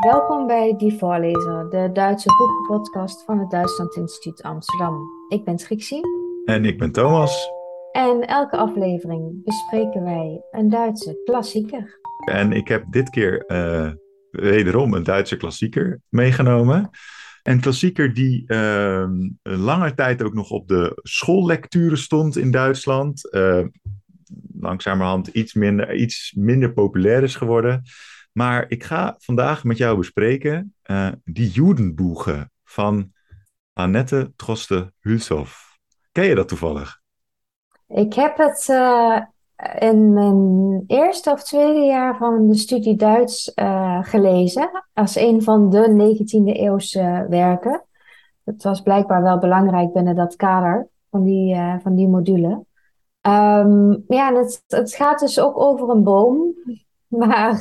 Welkom bij Die Voorlezer, de Duitse boekenpodcast van het Duitsland Instituut Amsterdam. Ik ben Trixie. En ik ben Thomas. En elke aflevering bespreken wij een Duitse klassieker. En ik heb dit keer uh, wederom een Duitse klassieker meegenomen. Een klassieker die uh, lange tijd ook nog op de schoollecturen stond in Duitsland. Uh, langzamerhand iets minder, iets minder populair is geworden. Maar ik ga vandaag met jou bespreken uh, die Judenboegen van Annette Droste-Hulshoff. Ken je dat toevallig? Ik heb het uh, in mijn eerste of tweede jaar van de studie Duits uh, gelezen. Als een van de 19e eeuwse werken. Het was blijkbaar wel belangrijk binnen dat kader van die, van die module. Um, ja, het, het gaat dus ook over een boom. Maar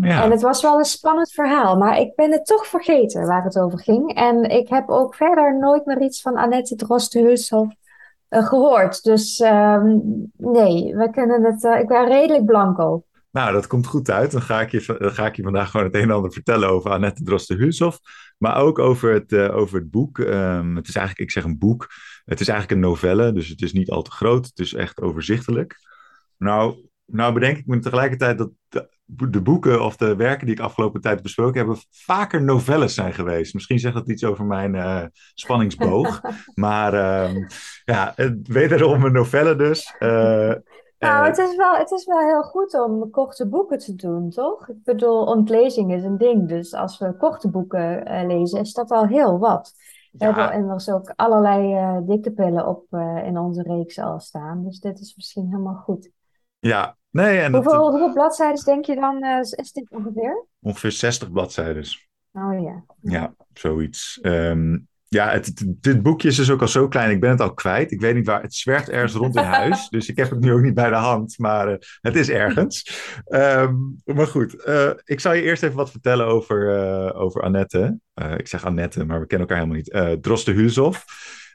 ja. En het was wel een spannend verhaal, maar ik ben het toch vergeten waar het over ging. En ik heb ook verder nooit meer iets van Annette Droste-Hulshoff uh, gehoord. Dus um, nee, we kunnen het. Uh, ik ben redelijk blanco. Nou, dat komt goed uit. Dan ga ik je, dan ga ik je vandaag gewoon het een en ander vertellen over Annette Droste-Hulshoff. Maar ook over het, uh, over het boek. Um, het is eigenlijk, ik zeg een boek. Het is eigenlijk een novelle, dus het is niet al te groot. Het is echt overzichtelijk. Nou, nou bedenk ik me tegelijkertijd dat de boeken of de werken die ik afgelopen tijd besproken heb, vaker novelles zijn geweest. Misschien zegt dat iets over mijn uh, spanningsboog. maar uh, ja, wederom een novelle dus. Uh, nou, het is, wel, het is wel heel goed om korte boeken te doen, toch? Ik bedoel, ontlezing is een ding. Dus als we korte boeken lezen, is dat al heel wat. We ja. hebben immers ook allerlei dikke pillen op in onze reeks al staan. Dus dit is misschien helemaal goed. Ja, nee. En hoeveel, dat, hoeveel bladzijden denk je dan uh, is dit ongeveer? Ongeveer 60 bladzijden. Oh ja. Ja, zoiets. Um, ja, het, dit boekje is dus ook al zo klein. Ik ben het al kwijt. Ik weet niet waar. Het zwerft ergens rond in huis. dus ik heb het nu ook niet bij de hand. Maar uh, het is ergens. Um, maar goed. Uh, ik zal je eerst even wat vertellen over, uh, over Annette. ik zeg Annette, maar we kennen elkaar helemaal niet. Droste Huzov.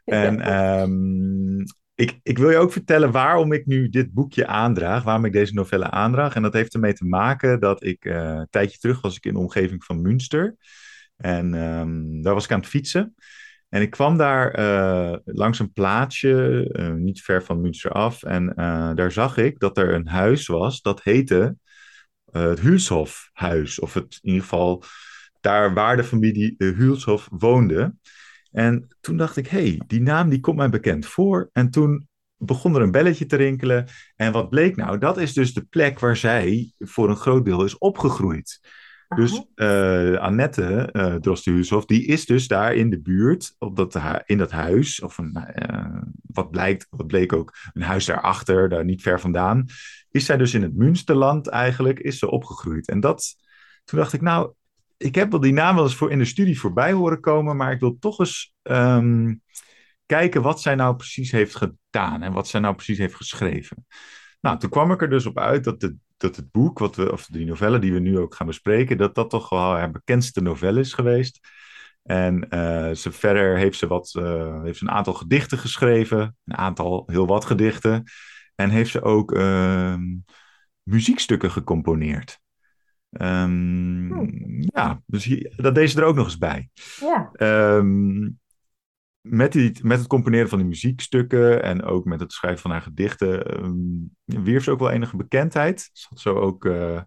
En um, ik, ik wil je ook vertellen waarom ik nu dit boekje aandraag, waarom ik deze novelle aandraag. En dat heeft ermee te maken dat ik uh, een tijdje terug was ik in de omgeving van Münster. En um, daar was ik aan het fietsen. En ik kwam daar uh, langs een plaatsje, uh, niet ver van Münster af. En daar zag ik dat er een huis was, dat heette het Hulshofhuis. Of het, in ieder geval daar waar de familie Hulshof woonde. En toen dacht ik, hé, hey, die naam die komt mij bekend voor. En toen begon er een belletje te rinkelen. En wat bleek nou? Dat is dus de plek waar zij voor een groot deel is opgegroeid. Dus uh, Annette uh, Droste die is dus daar in de buurt, op dat, in dat huis, of een, uh, wat, blijkt, wat bleek ook, een huis daarachter, daar niet ver vandaan, is zij dus in het Münsterland eigenlijk, is ze opgegroeid. En dat, toen dacht ik, nou, ik heb wel die naam wel eens voor in de studie voorbij horen komen, maar ik wil toch eens um, kijken wat zij nou precies heeft gedaan en wat zij nou precies heeft geschreven. Nou, toen kwam ik er dus op uit dat, de, dat het boek, wat we, of die novelle die we nu ook gaan bespreken, dat dat toch wel haar bekendste novelle is geweest. En uh, ze, verder heeft ze, wat, uh, heeft ze een aantal gedichten geschreven, een aantal, heel wat gedichten. En heeft ze ook uh, muziekstukken gecomponeerd. Um, Ja, dus hier, dat deze er ook nog eens bij. Ja. Um, met, die, met het componeren van die muziekstukken en ook met het schrijven van haar gedichten um, wierf ze ook wel enige bekendheid. Ze had zo ook uh,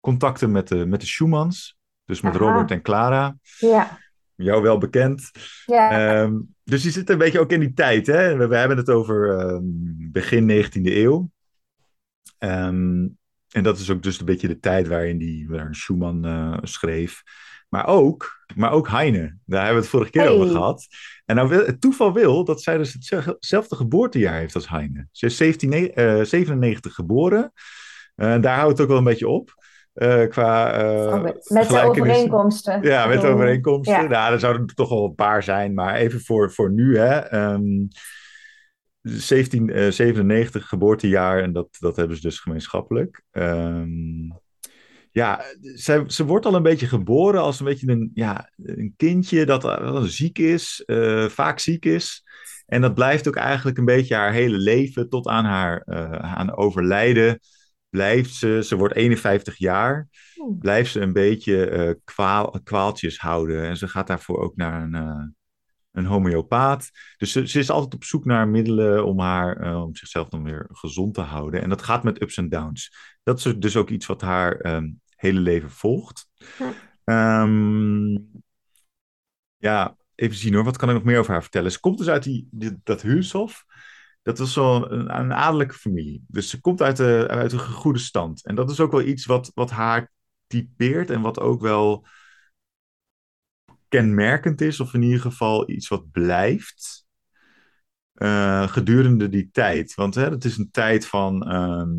contacten met de, met de Schumanns, dus met Aha. Robert en Clara. Ja. Jou wel bekend. Ja. Um, dus die zit een beetje ook in die tijd. Hè? We, we hebben het over um, begin 19e eeuw. Um, en dat is ook dus een beetje de tijd waarin die, waar Schumann uh, schreef. Maar ook, maar ook Heine. Daar hebben we het vorige keer hey. over gehad. En nou wil, het toeval wil dat zij dus hetzelfde geboortejaar heeft als Heine. Ze is 1797 uh, geboren. Uh, daar houdt het ook wel een beetje op. Uh, qua uh, met de overeenkomsten. Ja, met de overeenkomsten. Ja. Nou, er zouden er toch wel een paar zijn, maar even voor, voor nu. Hè. Um, 1797 uh, geboortejaar en dat, dat hebben ze dus gemeenschappelijk. Um, ja, ze, ze wordt al een beetje geboren als een beetje een, ja, een kindje dat, dat ziek is, uh, vaak ziek is. En dat blijft ook eigenlijk een beetje haar hele leven tot aan haar uh, aan overlijden. blijft ze, ze wordt 51 jaar, Hmm. blijft ze een beetje eh, kwaal, kwaaltjes houden. En ze gaat daarvoor ook naar een, eh, een homeopaat. Dus ze, ze is altijd op zoek naar middelen om, haar, eh, om zichzelf dan weer gezond te houden. En dat gaat met ups en downs. Dat is dus ook iets wat haar ehm, hele leven volgt. Ja. Ehm, ja, even zien hoor. Wat kan ik nog meer over haar vertellen? Ze komt dus uit die, die- dat huurshof. Dat was zo'n een, een adellijke familie. Dus ze komt uit, de, uit een goede stand. En dat is ook wel iets wat, wat haar typeert en wat ook wel kenmerkend is, of in ieder geval iets wat blijft eh, gedurende die tijd. Want hè, het is een tijd van ehm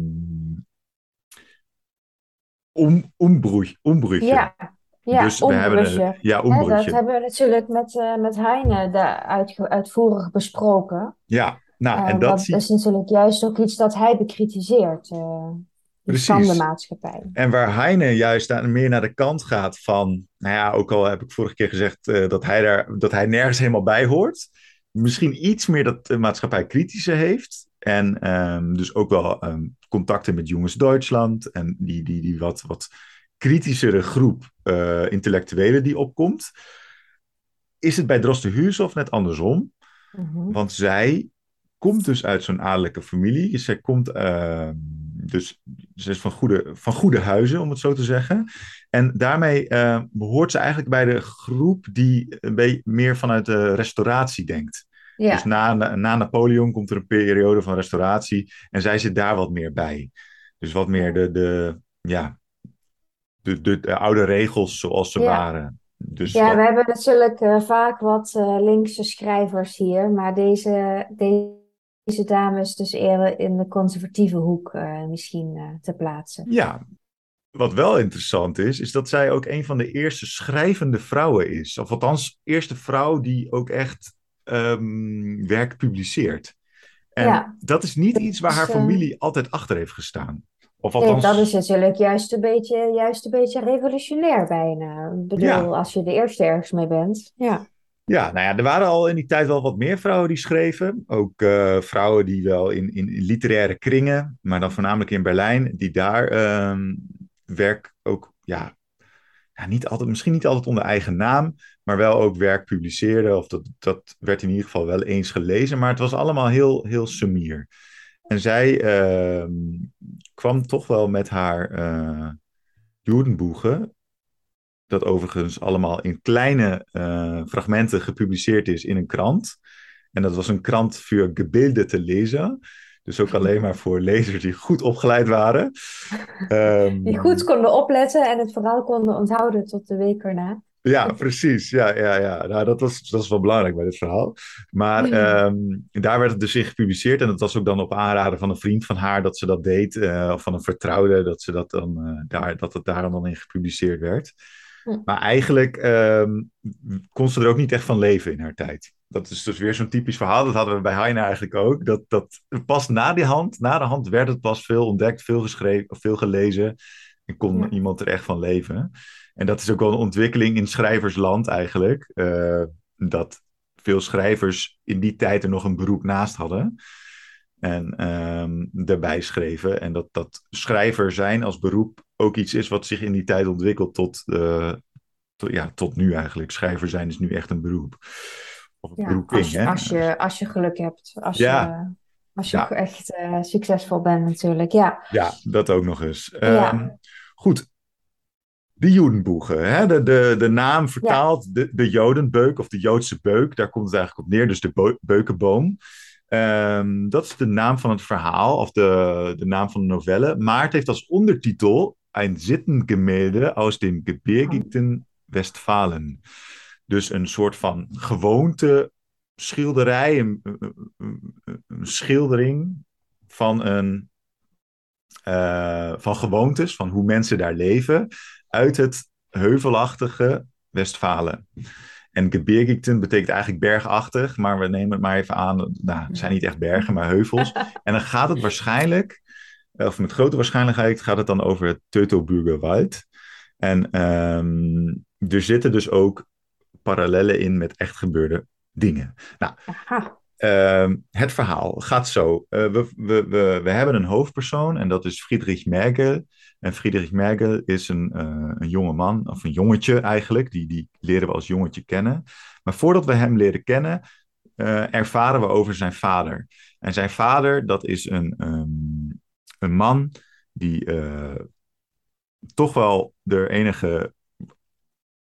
om, ombroei. Ja, ja, dus we hebben ombrusje. een, ja, dat hebben we natuurlijk met, eh met Heine daar uitge- uitvoerig besproken. Ja, nou, Eh, en dat want zie dat is natuurlijk juist ook iets dat hij bekritiseert, die Precies. standenmaatschappij. En waar Heine juist aan- meer naar de kant gaat van, nou ja, ook al heb ik vorige keer gezegd eh, dat, hij daar, dat hij nergens helemaal bij hoort, misschien iets meer dat de maatschappij kritische heeft. En ehm, dus ook wel ehm, contacten met Jongens Duitsland en die, die, die wat, wat kritischere groep eh, intellectuelen die opkomt. Is het bij Droste Huursof net andersom? Mhm. Want zij komt dus uit zo'n adellijke familie. Zij komt ehm, dus ze is van goede, van goede huizen, om het zo te zeggen. En daarmee eh, behoort ze eigenlijk bij de groep die een beetje meer vanuit de restauratie denkt. Ja, Dus na, na Napoleon komt er een periode van restauratie en zij zit daar wat meer bij. Dus wat meer de, de, ja, de, de, de oude regels zoals ze Ja. waren. Dus ja, wat- we hebben natuurlijk eh, vaak wat eh, linkse schrijvers hier, maar deze, deze dame is dus eerder in de conservatieve hoek eh, misschien eh, te plaatsen. Ja, wat wel interessant is, is dat zij ook een van de eerste schrijvende vrouwen is. Of althans, eerste vrouw die ook echt ehm, werk publiceert. En Ja. dat is niet iets waar haar eh, familie altijd achter heeft gestaan. Of Nee, althans, dat is natuurlijk juist een beetje, juist een beetje revolutionair bijna. Ik bedoel, Ja. als je de eerste ergens mee bent. Ja, ja, nou ja, er waren al in die tijd wel wat meer vrouwen die schreven. Ook eh, vrouwen die wel in, in, literaire kringen, maar dan voornamelijk in Berlijn, die daar ehm, werk ook, ja, ja, niet altijd, misschien niet altijd onder eigen naam, maar wel ook werk publiceerden. Of dat, dat werd in ieder geval wel eens gelezen, maar het was allemaal heel, heel sumier. En zij ehm, kwam toch wel met haar eh Jodenboegen, dat overigens allemaal in kleine eh, fragmenten gepubliceerd is in een krant. En dat was een krant voor gebildete lezer. Dus ook alleen maar voor lezers die goed opgeleid waren. Ehm, die goed konden opletten en het verhaal konden onthouden tot de week erna. Ja, precies. Ja, ja, ja. Nou, dat, was, dat is wel belangrijk bij dit verhaal. Maar ehm, daar werd het dus in gepubliceerd. En dat was ook dan op aanraden van een vriend van haar dat ze dat deed. eh, of van een vertrouwde, dat, ze dat, dan, eh, daar, dat het daar dan in gepubliceerd werd. Hm. Maar eigenlijk ehm, kon ze er ook niet echt van leven in haar tijd. Dat is dus weer zo'n typisch verhaal. Dat hadden we bij Heine eigenlijk ook. Dat, dat pas na die hand, na de hand werd het pas veel ontdekt, veel geschreven, veel gelezen. En kon Ja. iemand er echt van leven. En dat is ook wel een ontwikkeling in schrijversland eigenlijk. eh, dat veel schrijvers in die tijd er nog een beroep naast hadden. En ehm daarbij schreven. En dat, dat schrijver zijn als beroep ook iets is wat zich in die tijd ontwikkelt tot, eh, tot, ja, tot nu eigenlijk. Schrijver zijn is nu echt een beroep. Of een Ja, beroeping, als, je- hè? als, je, als je geluk hebt. Als Ja. je, als je Ja. echt eh, succesvol bent natuurlijk. Ja, Ja, dat ook nog eens. Ehm, goed. De Jodenboegen, hè? De, de, de naam vertaalt de, de Jodenbeuk of de Joodse beuk, daar komt het eigenlijk op neer, dus de bo- beukenboom. Ehm, dat is de naam van het verhaal of de, de naam van de novelle, maar het heeft als ondertitel Ein Sittengemälde aus dem gebirgigten Westfalen. Dus een soort van gewoonte schilderij, een, een- een- schildering van een eh, van gewoontes, van hoe mensen daar leven, uit het heuvelachtige Westfalen. En gebirgigten betekent eigenlijk bergachtig, maar we nemen het maar even aan, nou, het zijn niet echt bergen, maar heuvels. En dan gaat het waarschijnlijk, of met grote waarschijnlijkheid, gaat het dan over het Teutoburger Wald. En ehm, er zitten dus ook parallellen in met echt gebeurde dingen. Nou, ehm, het verhaal gaat zo. Uh, we, we, we, we hebben een hoofdpersoon en dat is Friedrich Merkel. En Friedrich Merkel is een, uh, een jonge man, of een jongetje eigenlijk, die, die leren we als jongetje kennen. Maar voordat we hem leren kennen, uh, ervaren we over zijn vader. En zijn vader, dat is een, um, een man die toch wel de enige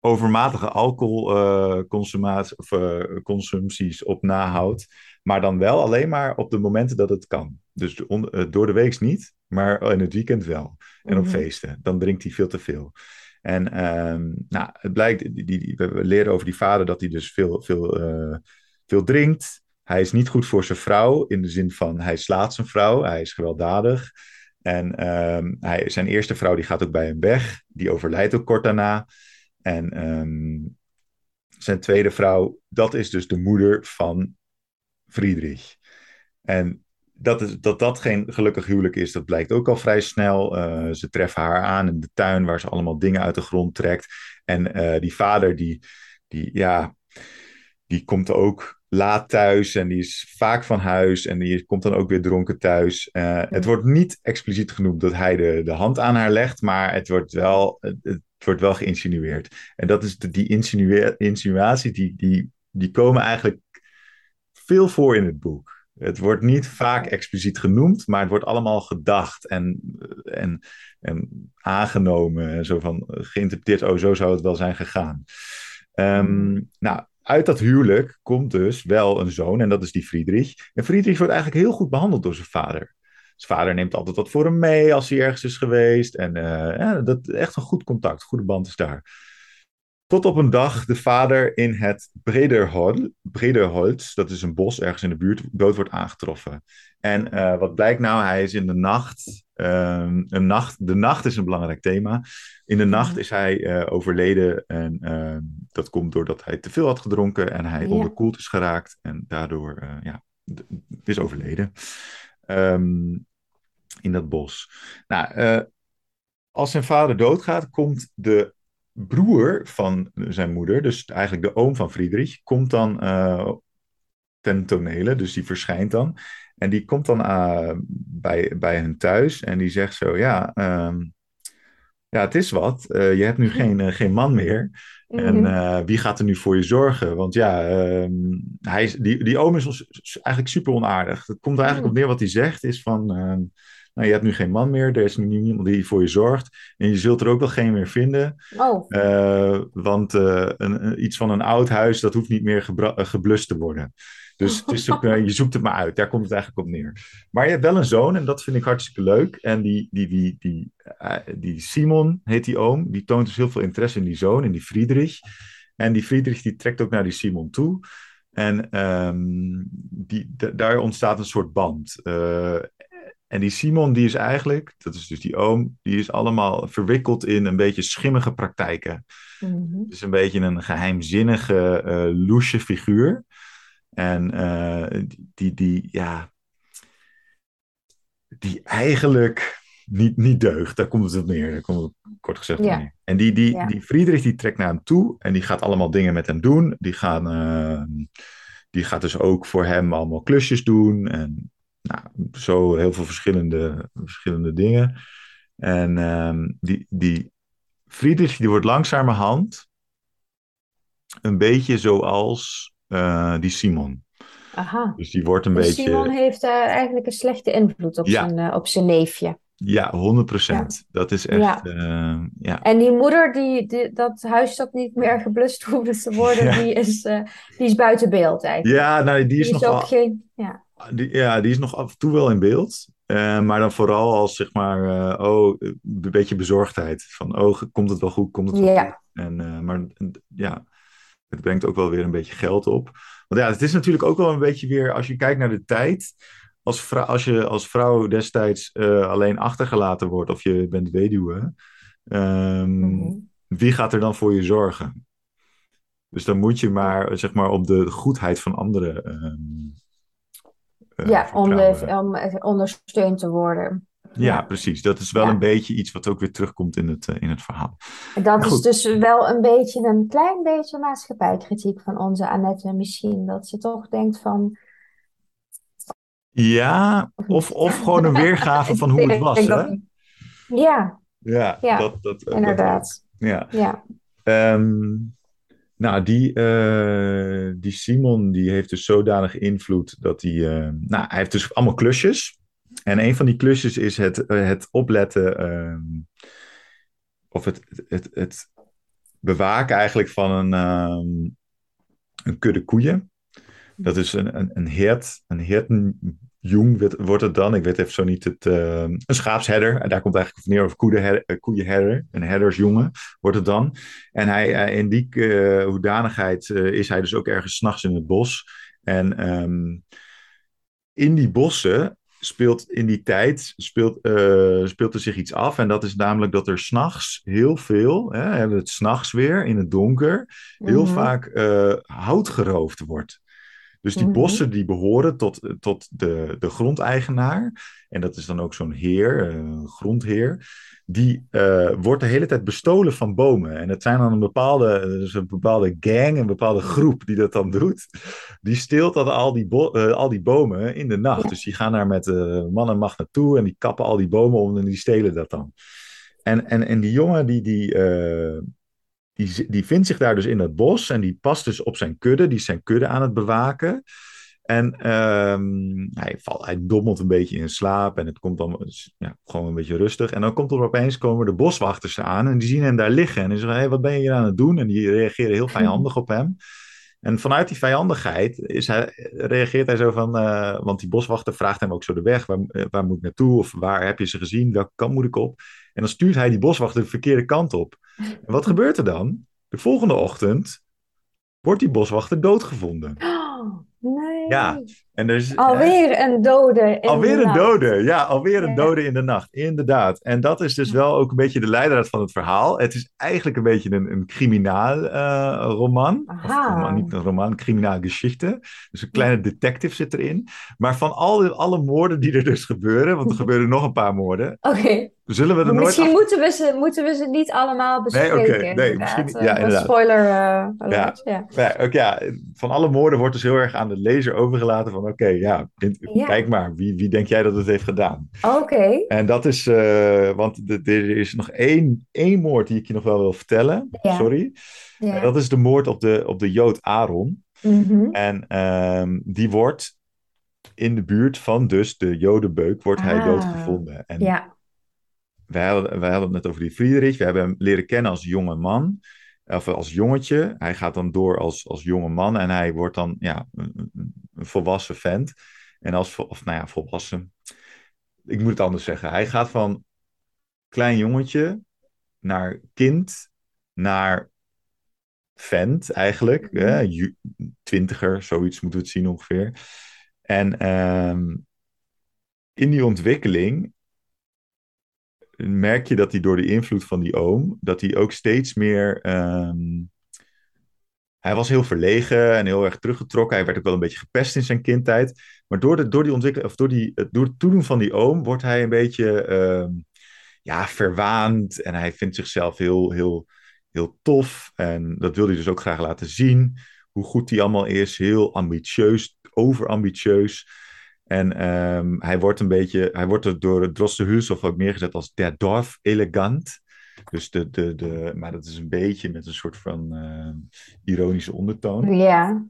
overmatige alcoholconsumpties uh, uh, op nahoudt. Maar dan wel alleen maar op de momenten dat het kan. Dus uh, door de week niet, maar in het weekend wel. En op mhm. feesten. Dan drinkt hij veel te veel. En um, nou, het blijkt, die, die, we leren over die vader dat hij dus veel, veel, uh, veel drinkt. Hij is niet goed voor zijn vrouw, in de zin van hij slaat zijn vrouw, hij is gewelddadig. En um, hij, zijn eerste vrouw die gaat ook bij hem weg, die overlijdt ook kort daarna. En um, zijn tweede vrouw, dat is dus de moeder van Friedrich. En dat, is, dat dat geen gelukkig huwelijk is, dat blijkt ook al vrij snel. Uh, ze treffen haar aan in de tuin waar ze allemaal dingen uit de grond trekt. En uh, die vader, die, die, ja, die komt ook laat thuis en die is vaak van huis en die komt dan ook weer dronken thuis. Uh, het wordt niet expliciet genoemd dat hij de, de hand aan haar legt, maar het wordt wel, het, wordt wel geïnsinueerd. En dat is de, die insinuaties, die, die, die komen eigenlijk veel voor in het boek. Het wordt niet vaak expliciet genoemd, maar het wordt allemaal gedacht en, en, en aangenomen. En zo van geïnterpreteerd, oh, zo zou het wel zijn gegaan. Um, nou, uit dat huwelijk komt dus wel een zoon en dat is die Friedrich. En Friedrich wordt eigenlijk heel goed behandeld door zijn vader. Zijn vader neemt altijd wat voor hem mee als hij ergens is geweest. En uh, ja, dat echt een goed contact, goede band is daar. Tot op een dag de vader in het Brederhol, Brederholz, dat is een bos ergens in de buurt, dood wordt aangetroffen. En uh, wat blijkt nou? Hij is in de nacht, um, een nacht, de nacht is een belangrijk thema. In de nacht is hij uh, overleden en uh, dat komt doordat hij te veel had gedronken en hij ja. onderkoeld is geraakt en daardoor uh, ja, is overleden um, in dat bos. Nou, als zijn vader doodgaat, komt de broer van zijn moeder, dus eigenlijk de oom van Friedrich, komt dan ten tonele, dus die verschijnt dan. En die komt dan uh, bij, bij hen thuis en die zegt zo, ja, um, ja het is wat. Uh, je hebt nu geen, uh, geen man meer. En wie gaat er nu voor je zorgen? Want ja, um, hij is, die, die oom is ons eigenlijk super onaardig. Het komt eigenlijk op neer wat hij zegt, is van... Nou, je hebt nu geen man meer, er is nu niemand die voor je zorgt. En je zult er ook wel geen meer vinden. Oh. want een, een, iets van een oud huis, dat hoeft niet meer geblust te worden. Dus het is ook, je zoekt het maar uit. Daar komt het eigenlijk op neer. Maar je hebt wel een zoon en dat vind ik hartstikke leuk. En die, die, die, die, die Simon heet die oom. Die toont dus heel veel interesse in die zoon, in die Friedrich. En die Friedrich die trekt ook naar die Simon toe. En um, die, daar ontstaat een soort band. Uh, en die Simon, die is eigenlijk, dat is dus die oom, die is allemaal verwikkeld in een beetje schimmige praktijken. Mm -hmm. Het is een beetje een geheimzinnige, uh, loesje figuur. En uh, die, die, ja, die eigenlijk niet, niet deugt. Daar komt het op neer. Daar komt het kort gezegd op ja. neer. En die, die, ja. die Friedrich die trekt naar hem toe en die gaat allemaal dingen met hem doen. Die, gaan, uh, die gaat dus ook voor hem allemaal klusjes doen. En nou, zo heel veel verschillende, verschillende dingen. En uh, die, die Friedrich die wordt langzamerhand een beetje zoals uh, die Simon. Aha. Dus die wordt een dus beetje. Simon heeft uh, eigenlijk een slechte invloed op, ja. zijn, uh, op zijn neefje. Ja, 100 procent. Ja. Dat is echt. Ja. ja. En die moeder, die, die, dat huis dat niet meer geblust hoefde te worden, die, is, die is buiten beeld eigenlijk. Ja, nou, die is, die nog. Is ook al... geen, ja. Die, ja, die is nog af en toe wel in beeld. maar dan vooral als zeg maar, oh, een beetje bezorgdheid. Van, oh, komt het wel goed? Komt het wel ja. goed? En, maar ja, het brengt ook wel weer een beetje geld op. Want ja, het is natuurlijk ook wel een beetje weer, als je kijkt naar de tijd. Als, vrouw, als je als vrouw destijds alleen achtergelaten wordt of je bent weduwe, um, wie gaat er dan voor je zorgen? Dus dan moet je maar, zeg maar, op de goedheid van anderen. Um, uh, ja, om, de, om ondersteund te worden. Ja, precies. Dat is wel ja. een beetje iets wat ook weer terugkomt in het, uh, in het verhaal. Dat is dus wel een beetje een klein beetje maatschappijkritiek van onze Annette misschien. Dat ze toch denkt van, Ja, of, of gewoon een weergave van hoe het was. Hè? Ja. Ja, ja, dat, dat, inderdaad. ja. Ja. Ehm, nou, die, eh, die Simon die heeft dus zodanig invloed dat hij... eh, nou, hij heeft dus allemaal klusjes. En een van die klusjes is het, eh, het opletten... ehm, of het, het, het bewaken eigenlijk van een, ehm, een kudde koeien. Dat is een, een, een hert, een hertenjong wordt- wordt het dan. Ik weet even zo niet het... eh, een schaapsherder. En daar komt eigenlijk neer of eh, koeienherder. Een herdersjongen wordt het dan. En hij, eh, in die eh, hoedanigheid is hij dus ook ergens s'nachts in het bos. En ehm, in die bossen speelt in die tijd speelt, speelt er zich iets af. En dat is namelijk dat er s'nachts heel veel, hè, hebben we het s'nachts weer in het donker, heel Mhm. vaak hout geroofd wordt. Dus die Mhm. bossen die behoren tot, tot de, de grondeigenaar. En dat is dan ook zo'n heer, eh, grondheer. Die eh, wordt de hele tijd bestolen van bomen. En het zijn dan een bepaalde, dus een bepaalde gang, een bepaalde groep die dat dan doet. Die steelt dan al die, eh, al die bomen in de nacht. Dus die gaan daar met eh, man en macht naartoe en die kappen al die bomen om en die stelen dat dan. En, en, en die jongen die, die, eh, die, die vindt zich daar dus in dat bos en die past dus op zijn kudde. Die is zijn kudde aan het bewaken. En ehm, hij, valt, hij dommelt een beetje in slaap en het komt dan ja, gewoon een beetje rustig. En dan komt er opeens komen de boswachters aan en die zien hem daar liggen. En die zeggen, hey, wat ben je hier aan het doen? En die reageren heel vijandig op hem. En vanuit die vijandigheid is hij, reageert hij zo van, eh, want die boswachter vraagt hem ook zo de weg, waar, eh, waar moet ik naartoe of waar heb je ze gezien, welke kant moet ik op? En dan stuurt hij die boswachter de verkeerde kant op. En wat gebeurt er dan? De volgende ochtend wordt die boswachter doodgevonden. Oh, nee. Ja, En er Alweer een dode. in Alweer de een dode, ja, alweer een dode in de nacht, inderdaad. En dat is dus wel ook een beetje de leidraad van het verhaal. Het is eigenlijk een beetje een, een criminaal eh, roman. Of niet een roman, criminaal geschichte. Dus een kleine detective zit erin. Maar van al die, alle moorden die er dus gebeuren, want er gebeuren nog een paar moorden, Oké, zullen we er nooit... misschien moeten we, ze, moeten we ze niet allemaal bespreken. oké, nee, misschien niet. Eh, Ja, een inderdaad. Spoiler eh, alert, ja. Ja, ja, van alle moorden wordt dus heel erg aan de lezer overgelaten van oké, ja, kijk maar, wie, wie denk jij dat het heeft gedaan? Oké, En dat is, eh, want er is nog één, één moord die ik je nog wel wil vertellen. Ja. Sorry. ja. En dat is de moord op de, op de Jood Aaron. Mhm. En ehm, die wordt in de buurt van dus de Jodenbeuk, wordt hij Ah. doodgevonden. En ja. wij hadden, wij hadden het net over die Friedrich. We hebben hem leren kennen als jonge man. Of als jongetje. Hij gaat dan door als, als jonge man. En hij wordt dan ja, een, volwassen vent. En als, of nou ja, volwassen. Ik moet het anders zeggen. Hij gaat van klein jongetje naar kind naar vent eigenlijk. Mhm. hè, ju- twintiger, zoiets moeten we het zien ongeveer. En ehm, in die ontwikkeling merk je dat hij door de invloed van die oom, dat hij ook steeds meer. ehm, hij was heel verlegen en heel erg teruggetrokken. Hij werd ook wel een beetje gepest in zijn kindtijd. Maar door, de, door die ontwikkeling, of door, die, door het toedoen van die oom, wordt hij een beetje ehm, ja, verwaand. En hij vindt zichzelf heel, heel, heel tof. En dat wil hij dus ook graag laten zien. Hoe goed hij allemaal is. Heel ambitieus, overambitieus. En ehm, hij wordt een beetje, hij wordt er door Drostenhulshoff ook neergezet als der Dorf elegant. Dus de, de, de, maar dat is een beetje met een soort van eh, ironische ondertoon. Ja.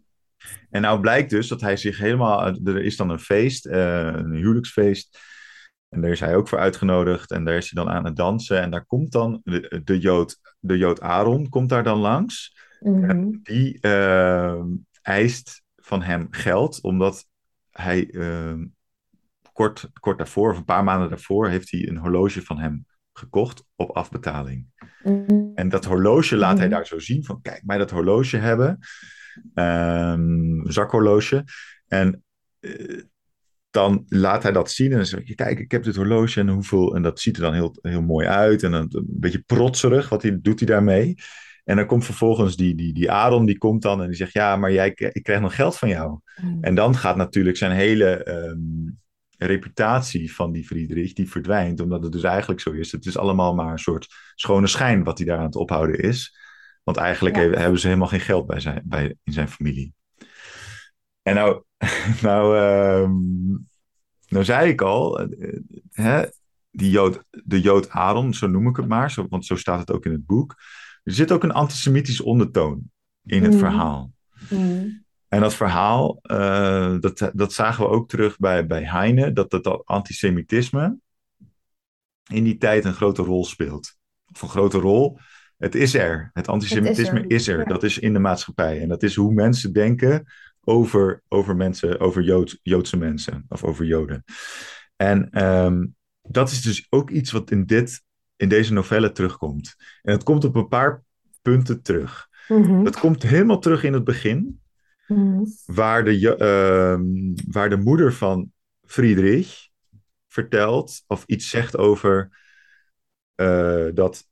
En nou blijkt dus dat hij zich helemaal, er is dan een feest, eh, een huwelijksfeest. En daar is hij ook voor uitgenodigd. En daar is hij dan aan het dansen. En daar komt dan de, de, Jood, de Jood Aaron, komt daar dan langs Mhm. die ehm, eist van hem geld, omdat hij ehm, kort, kort daarvoor, of een paar maanden daarvoor, heeft hij een horloge van hem gekocht op afbetaling. Mhm. En dat horloge laat hij Mhm. daar zo zien van, kijk, mij dat horloge hebben, een zakhorloge. En eh, dan laat hij dat zien en dan zegt hij, kijk, ik heb dit horloge en hoeveel, en dat ziet er dan heel, heel mooi uit en een beetje protserig, wat hij, doet hij daarmee? En dan komt vervolgens die, die, die Aaron, die komt dan en die zegt, ja, maar jij, ik krijg nog geld van jou. En dan gaat natuurlijk zijn hele ehm, reputatie van die Friedrich, die verdwijnt, omdat het dus eigenlijk zo is. Het is allemaal maar een soort schone schijn wat hij daar aan het ophouden is. Want eigenlijk Ja. he- hebben ze helemaal geen geld bij zijn, bij, in zijn familie. En nou, nou ehm, nou zei ik al, eh, hè, die Jood, de Jood Aaron, zo noem ik het maar, zo, want zo staat het ook in het boek. Er zit ook een antisemitische ondertoon in het Mm. verhaal. Mm. En dat verhaal, eh, dat, dat zagen we ook terug bij, bij Heine, dat dat antisemitisme in die tijd een grote rol speelt. Of een grote rol. Het is er. Het antisemitisme er, is er. ja. Dat is in de maatschappij. En dat is hoe mensen denken over, over mensen, over Jood, Joodse mensen of over Joden. En ehm, dat is dus ook iets wat in, dit, in deze novelle terugkomt. En het komt op een paar punten terug. Mhm. Het komt helemaal terug in het begin Mhm. waar de, ehm, waar de moeder van Friedrich vertelt of iets zegt over eh, dat,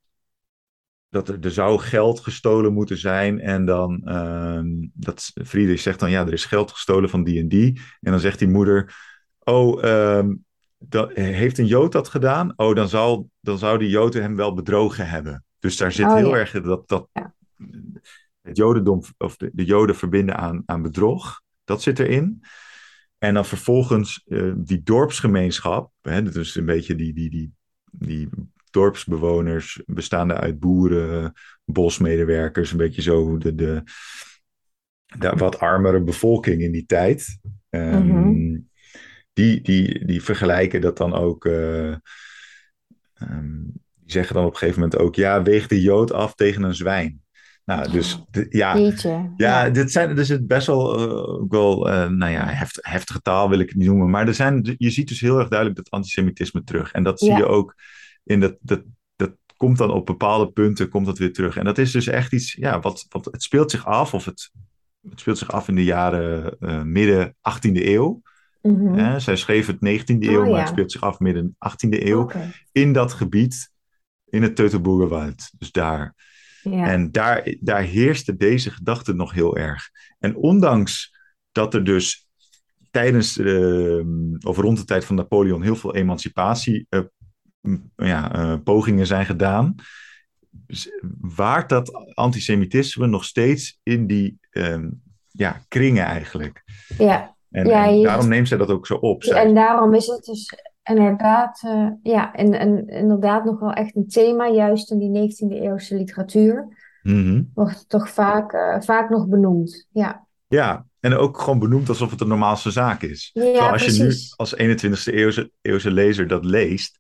dat er, er zou geld gestolen moeten zijn. En dan ehm, dat Friedrich zegt dan ja, er is geld gestolen van die en die. En dan zegt die moeder, oh, ehm, dat, heeft een Jood dat gedaan? Oh, dan, zal, dan zou die Jood hem wel bedrogen hebben. Dus daar zit Oh, heel ja. erg dat, dat Ja. het Jodendom of de, de Joden verbinden aan, aan bedrog. Dat zit erin. En dan vervolgens eh, die dorpsgemeenschap, hè, dat is een beetje die, die, die, die dorpsbewoners, bestaande uit boeren, bosmedewerkers, een beetje zo de, de, de wat armere bevolking in die tijd. Mhm. Die, die, die vergelijken dat dan ook. eh, ehm, die zeggen dan op een gegeven moment ook: ja, weeg de Jood af tegen een zwijn. Nou, dus de- ja, Jeetje. ja, dit zijn dus het best wel, ook wel eh, nou ja, heft, heftige taal wil ik het niet noemen. Maar er zijn, je ziet dus heel erg duidelijk dat antisemitisme terug. En dat zie Ja. je ook in dat, dat, dat komt dan op bepaalde punten komt dat weer terug. En dat is dus echt iets, ja, wat, wat het speelt zich af, of het, het speelt zich af in de jaren midden 18e eeuw. Mhm. Zij schreef het 19e eeuw, Oh, maar het speelt zich af midden 18e eeuw. In dat gebied, in het Teutoburgerwald. Dus daar. Ja. En daar, daar heerste deze gedachte nog heel erg. En ondanks dat er dus tijdens eh, of rond de tijd van Napoleon heel veel emancipatie eh, ja, eh, pogingen zijn gedaan, waart dat antisemitisme nog steeds in die ehm, ja, kringen eigenlijk. ja. En, Ja, en daarom neemt zij dat ook zo op. Zij- En daarom is het dus inderdaad, eh, ja, en, en inderdaad nog wel echt een thema, juist in die 19e eeuwse literatuur, Mhm. wordt het toch vaak, eh, vaak nog benoemd. Ja, Ja, en ook gewoon benoemd alsof het de normaalste zaak is. ja als je nu als 21ste eeuwse, eeuwse lezer dat leest,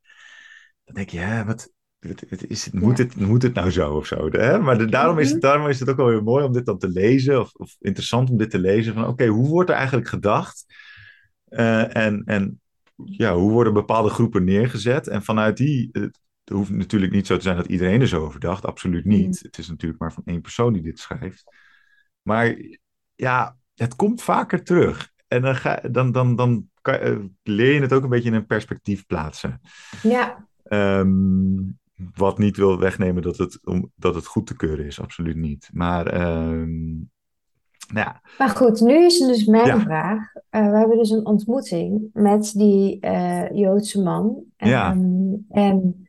dan denk je, ja, wat, wat is het, moet, Ja. het, moet het nou zo of zo? Hè? Maar de- daarom, is Mhm. het, daarom is het ook wel weer mooi om dit dan te lezen, of, of interessant om dit te lezen, van oké, hoe wordt er eigenlijk gedacht? Eh, en, en ja, hoe worden bepaalde groepen neergezet? En vanuit die, het hoeft natuurlijk niet zo te zijn dat iedereen er zo over dacht, absoluut niet. Mhm. Het is natuurlijk maar van één persoon die dit schrijft. Maar ja, het komt vaker terug. En dan, ga, dan, dan, dan kan, eh, leer je het ook een beetje in een perspectief plaatsen. Ja, Ehm, wat niet wil wegnemen dat het, om, dat het goed te keuren is, absoluut niet. Maar ehm, nou ja, maar goed, nu is dus mijn Ja. vraag. Eh, we hebben dus een ontmoeting met die eh, Joodse man. Ja. Ehm, en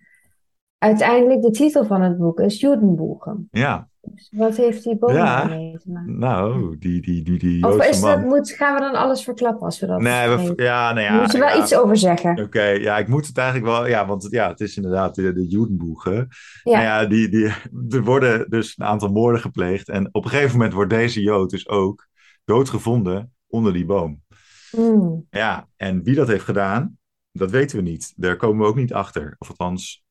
uiteindelijk de titel van het boek is Judenboegen. ja, wat heeft die boom Ja. te maken? nou, die, die, die, die Of is dat, man. moet, gaan we dan alles verklappen als we dat Nee, we, ja, nou ja. Moet je wel ja. iets over zeggen? Oké, ja, ik moet het eigenlijk wel, ja, want ja, het is inderdaad de, de Judenboegen. Ja. Nou ja, die, die, er worden dus een aantal moorden gepleegd. En op een gegeven moment wordt deze Jood dus ook doodgevonden onder die boom. Hmm, Ja, en wie dat heeft gedaan, dat weten we niet. Daar komen we ook niet achter. Of althans,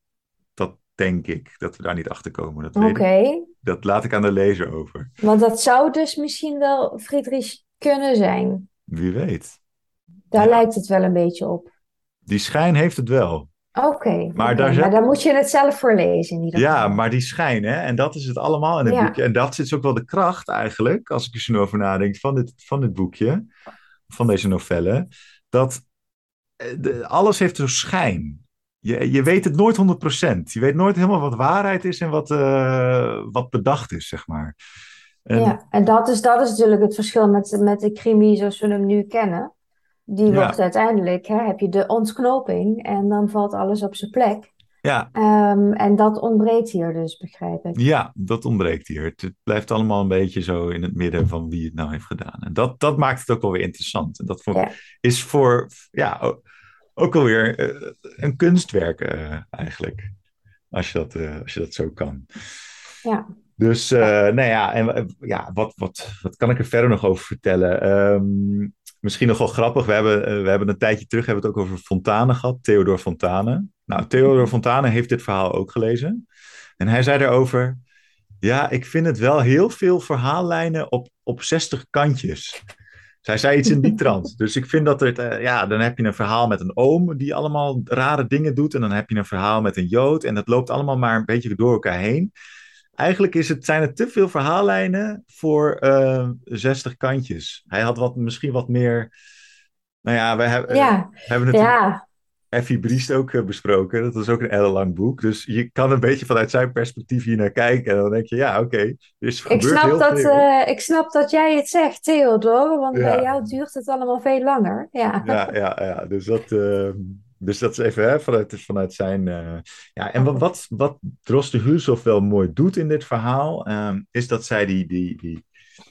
denk ik, dat we daar niet achter komen. Dat, Oké, dat laat ik aan de lezer over. want dat zou dus misschien wel Friedrich kunnen zijn. Wie weet. Daar Ja. lijkt het wel een beetje op. Die schijn heeft het wel. Oké, Maar daar maar dan moet je het zelf voorlezen in ieder Ja, geval. maar die schijn, hè? En dat is het allemaal in het Ja. boekje. En dat zit ook wel de kracht eigenlijk, als ik er zo over nadenk, van dit, van dit boekje, van deze novelle. Dat eh, de- alles heeft zo'n schijn. Je, je weet het nooit 100%. Je weet nooit helemaal wat waarheid is en wat, eh, wat bedacht is, zeg maar. En, Ja, en dat is, dat is natuurlijk het verschil met, met de crimi zoals we hem nu kennen. Die Ja. wordt uiteindelijk, hè, heb je de ontknoping en dan valt alles op zijn plek. ja, Ehm, en dat ontbreekt hier dus, begrijp ik. ja, dat ontbreekt hier. Het, het blijft allemaal een beetje zo in het midden van wie het nou heeft gedaan. En dat, dat maakt het ook wel weer interessant. En dat voor, Ja. is voor, ja, ook alweer uh, een kunstwerk uh, eigenlijk. Als je, dat, uh, als je dat zo kan. Ja. Dus, nou ja, en ja, wat, wat, wat kan ik er verder nog over vertellen? Um, misschien nog wel grappig. We hebben, we hebben een tijdje terug hebben het ook over Fontane gehad. Theodor Fontane. Nou, Theodor Fontane heeft dit verhaal ook gelezen. En hij zei daarover... Ja, ik vind het wel heel veel verhaallijnen op, op 60 kantjes. Zij zei iets in die trant. Dus ik vind dat het, uh, ja, dan heb je een verhaal met een oom die allemaal rare dingen doet. En dan heb je een verhaal met een jood. En dat loopt allemaal maar een beetje door elkaar heen. Eigenlijk is het, zijn er te veel verhaallijnen voor uh, eh, 60 kantjes. Hij had wat, misschien wat meer. Nou ja, we hebben, ja. hebben natuurlijk. Ja. Effie Briest ook uh, besproken. Dat is ook een ellenlang boek. Dus je kan een beetje vanuit zijn perspectief hier naar kijken. En dan denk je, ja, oké. Okay, ik, snap dat, uh, ik snap dat jij het zegt, Theodor. Want ja. bij jou duurt het allemaal veel langer. Ja, ja, ja, ja. Dus, dat, uh, dus dat is even hè, vanuit, vanuit zijn... ja, en wat, wat, wat wel mooi doet in dit verhaal... is dat zij die, die, die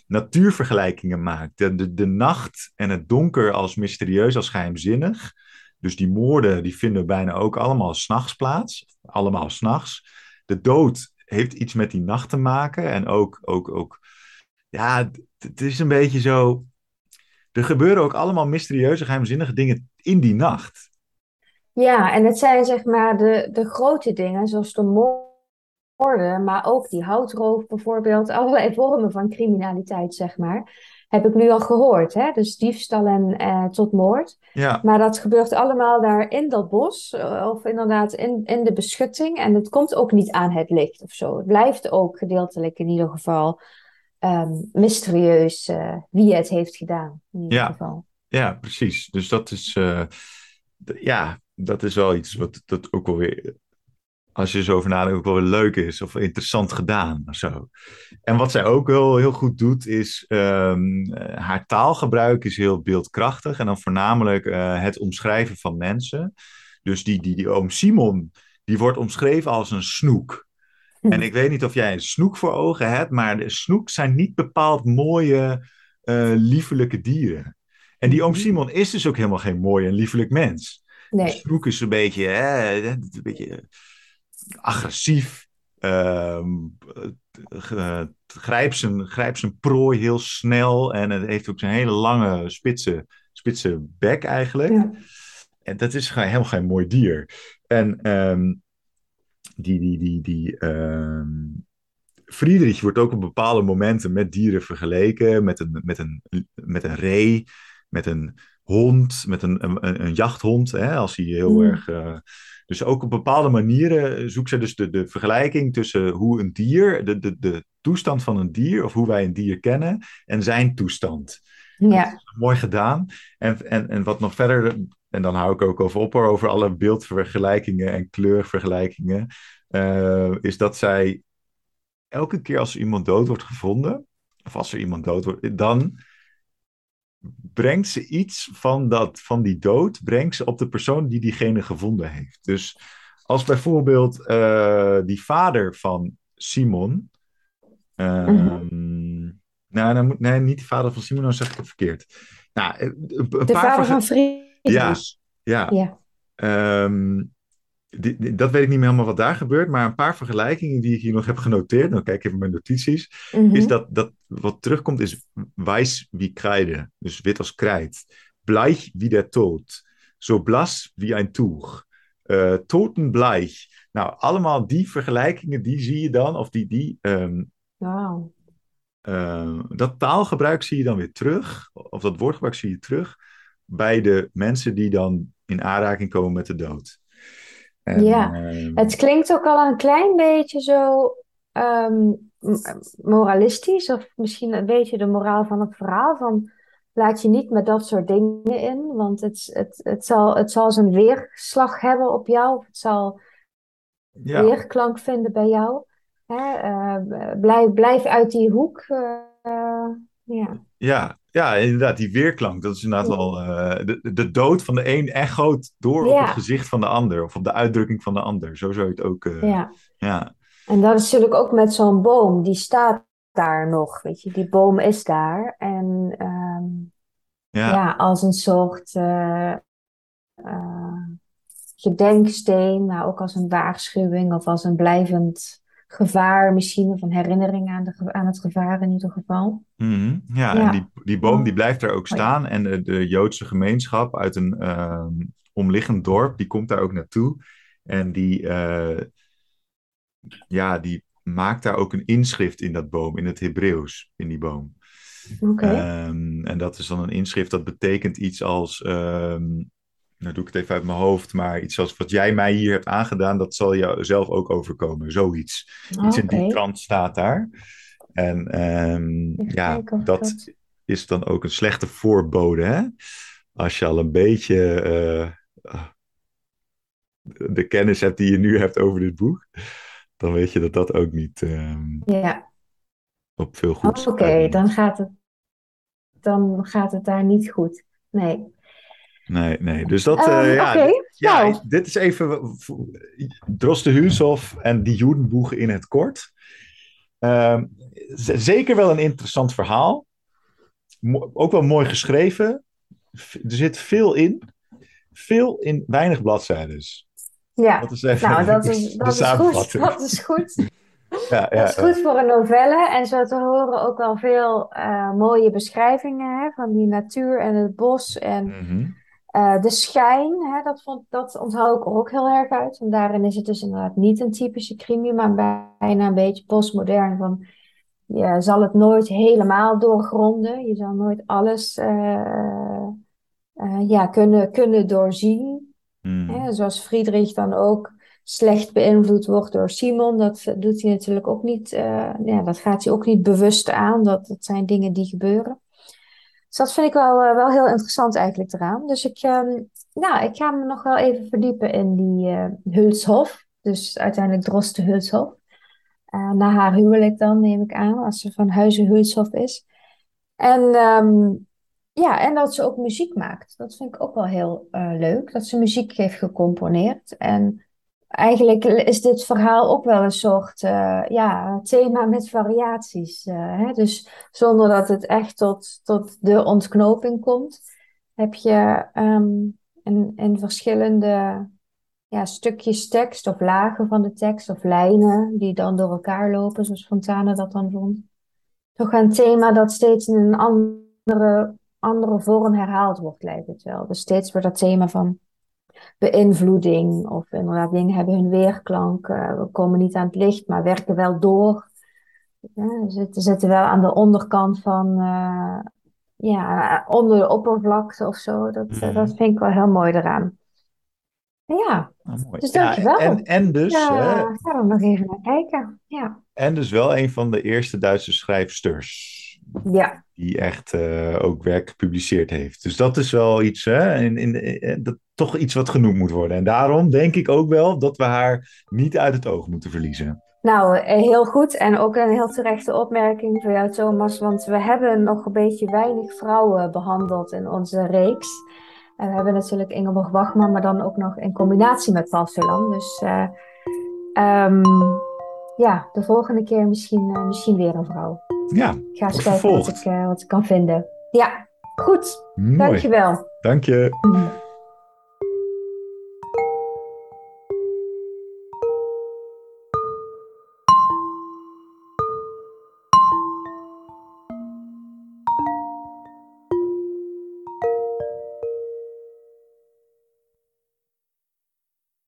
natuurvergelijkingen maakt. De, de, de nacht en het donker als mysterieus, als geheimzinnig... Dus die moorden die vinden bijna ook allemaal s'nachts plaats. Allemaal s'nachts. De dood heeft iets met die nacht te maken. En ook, ook, ook ja, het is een beetje zo. Er gebeuren ook allemaal mysterieuze, geheimzinnige dingen in die nacht. Ja, en het zijn zeg maar de, de grote dingen, zoals de maar ook die houtroof bijvoorbeeld. Allerlei vormen van criminaliteit, zeg maar heb ik nu al gehoord. Hè? Dus diefstal en eh, tot moord. Ja. Maar dat gebeurt allemaal daar in dat bos. Eh, of inderdaad in, in de beschutting. En het komt ook niet aan het licht of zo. Het blijft ook gedeeltelijk in ieder geval um, mysterieus uh, wie het heeft gedaan. In ieder ja. geval. Ja, precies. Dus dat is, uh, ja, dat is wel iets wat dat ook wel weer als je zo over nadenkt, ook wel weer leuk is of interessant gedaan of zo. En wat zij ook wel heel goed doet, is um, haar taalgebruik is heel beeldkrachtig en dan voornamelijk uh, het omschrijven van mensen. Dus die, die, die oom Simon, die wordt omschreven als een snoek. Hm. En ik weet niet of jij een snoek voor ogen hebt, maar de snoeks zijn niet bepaald mooie, uh, liefelijke dieren. En die oom hm. Simon is dus ook helemaal geen mooi en liefelijk mens. Nee. Snoek is een beetje, hè, een beetje agressief. Uh, grijpt, zijn, grijpt zijn prooi heel snel. En het heeft ook zijn hele lange, spitse, spitse bek eigenlijk. Ja. En dat is helemaal geen mooi dier. En um, die, die, die, die um, Friedrich wordt ook op bepaalde momenten met dieren vergeleken. Met een, met een, met een ree, met een hond, met een, een, een jachthond. Hè, als hij heel mm. erg... Uh, dus ook op bepaalde manieren zoekt ze dus de, de vergelijking tussen hoe een dier, de, de, de toestand van een dier, of hoe wij een dier kennen, en zijn toestand. Ja. mooi gedaan. En, en, en wat nog verder, en dan hou ik ook over op, over alle beeldvergelijkingen en kleurvergelijkingen, uh, is dat zij elke keer als iemand dood wordt gevonden, of als er iemand dood wordt, dan brengt ze iets van, dat, van die dood, brengt ze op de persoon die diegene gevonden heeft. Dus als bijvoorbeeld uh, die vader van Simon. Uh, mm-hmm. Nou, dan moet, nee, niet de vader van Simon, dan zeg ik het verkeerd. Nou, een, een de paar vader van Friedrich. Ja, ja. ja. Um, die, dat weet ik niet meer helemaal wat daar gebeurt, maar een paar vergelijkingen die ik hier nog heb genoteerd, dan kijk ik even mijn notities, mm-hmm. is dat, dat wat terugkomt is weiß wie Kreide, dus wit als krijt, bleich wie der Tod, zo blass wie ein Tuch, uh, totenbleich. Nou, allemaal die vergelijkingen, die zie je dan, of die, die um, wow. uh, dat taalgebruik zie je dan weer terug, of dat woordgebruik zie je terug, bij de mensen die dan in aanraking komen met de dood. En, ja, uh, het klinkt ook al een klein beetje zo um, moralistisch, of misschien een beetje de moraal van het verhaal. Van laat je niet met dat soort dingen in, want het, het, het, zal, het zal zijn weerslag hebben op jou, of het zal ja. weerklank vinden bij jou. Hè? Uh, blijf, blijf uit die hoek. Uh, ja. Ja, ja, inderdaad, die weerklank. Dat is inderdaad wel uh, de, de dood van de een echoot door ja. op het gezicht van de ander. Of op de uitdrukking van de ander. Zo zou je het ook... Uh, ja. ja. En dat is natuurlijk ook met zo'n boom. Die staat daar nog, weet je. Die boom is daar. En um, ja. ja. als een soort... Uh, gedenksteen, maar ook als een waarschuwing of als een blijvend gevaar misschien, of een herinnering aan, de, aan het gevaar in ieder geval. Mhm. ja, en die, die boom die blijft er ook staan en de, de Joodse gemeenschap uit een ehm, omliggend dorp, die komt daar ook naartoe en die, uh, ja, die maakt daar ook een inschrift in dat boom, in het Hebreeuws, in die boom. Okay. Ehm, en dat is dan een inschrift dat betekent iets als ehm, nou doe ik het even uit mijn hoofd, maar iets als wat jij mij hier hebt aangedaan, dat zal jou zelf ook overkomen. Zoiets. Iets in die trant staat daar. En um, ja, dat, is dan ook een slechte voorbode, hè? Als je al een beetje uh, de kennis hebt die je nu hebt over dit boek, dan weet je dat dat ook niet um, ja. op veel goed Oké, dan gaat het dan gaat het daar niet goed. Nee. Nee, nee. Dus dat, uh, ja, ja nou. dit is even Droste Huushof en die Judenboeg in het kort. Uh, zeker wel een interessant verhaal. Mo ook wel mooi geschreven. Er zit veel in. Veel in weinig bladzijden. Ja, dat is even nou, dat is, dat is goed. Dat is goed. Ja, ja, dat is goed voor een novelle. En zo te horen ook wel veel uh, mooie beschrijvingen hè, van die natuur en het bos. En mm -hmm. Uh, de schijn, hè, dat, vond, dat onthoud ik ook heel erg uit. En daarin is het dus inderdaad niet een typische crime, maar bijna een beetje postmodern. Van, je zal het nooit helemaal doorgronden. Je zal nooit alles uh, uh, ja, kunnen, kunnen doorzien. Mm. Hè, zoals Friedrich dan ook slecht beïnvloed wordt door Simon. Dat doet hij natuurlijk ook niet. ja, dat gaat hij ook niet bewust aan. Dat, dat zijn dingen die gebeuren. Dus dat vind ik wel, uh, wel heel interessant eigenlijk eraan. Dus ik, um, nou, ik ga me nog wel even verdiepen in die uh, Hulshof. Dus uiteindelijk Droste Hulshof. Uh, na haar huwelijk dan, neem ik aan, als ze van Huizen Hulshof is. En, um, ja, en dat ze ook muziek maakt. Dat vind ik ook wel heel leuk. Dat ze muziek heeft gecomponeerd. En eigenlijk is dit verhaal ook wel een soort uh, ja, thema met variaties. Uh, hè? Dus zonder dat het echt tot, tot de ontknoping komt, heb je um, in, in verschillende ja, stukjes tekst of lagen van de tekst of lijnen die dan door elkaar lopen, zoals Fontane dat dan vond. Toch een thema dat steeds in een andere, andere vorm herhaald wordt, lijkt het wel. Dus steeds weer dat thema van beïnvloeding. Of inderdaad, dingen hebben hun weerklank. Uh, we komen niet aan het licht, maar werken wel door. Ja, zitten, zitten wel aan de onderkant van, uh, ja, onder de oppervlakte of zo. Dat, mm. dat vind ik wel heel mooi eraan. Ja, oh, dus dankjewel. Ja, en, en dus... Ja, hè, gaan we nog even naar kijken. Ja. En dus wel een van de eerste Duitse schrijfsters. Ja. Die echt uh, ook werk gepubliceerd heeft. Dus dat is wel iets, hè, in, in, in, dat, toch iets wat genoemd moet worden. En daarom denk ik ook wel dat we haar niet uit het oog moeten verliezen. Nou, eh, heel goed. En ook een heel terechte opmerking voor jou, Thomas. Want we hebben nog een beetje weinig vrouwen behandeld in onze reeks. En we hebben natuurlijk Ingeborg Bachman, maar dan ook nog in combinatie met Paul Celan. Dus uh, um, ja, de volgende keer misschien, uh, misschien weer een vrouw. Ja, ik ga eens kijken wat ik, uh, wat ik kan vinden. Ja, goed. Mooi. Dankjewel. Dank je.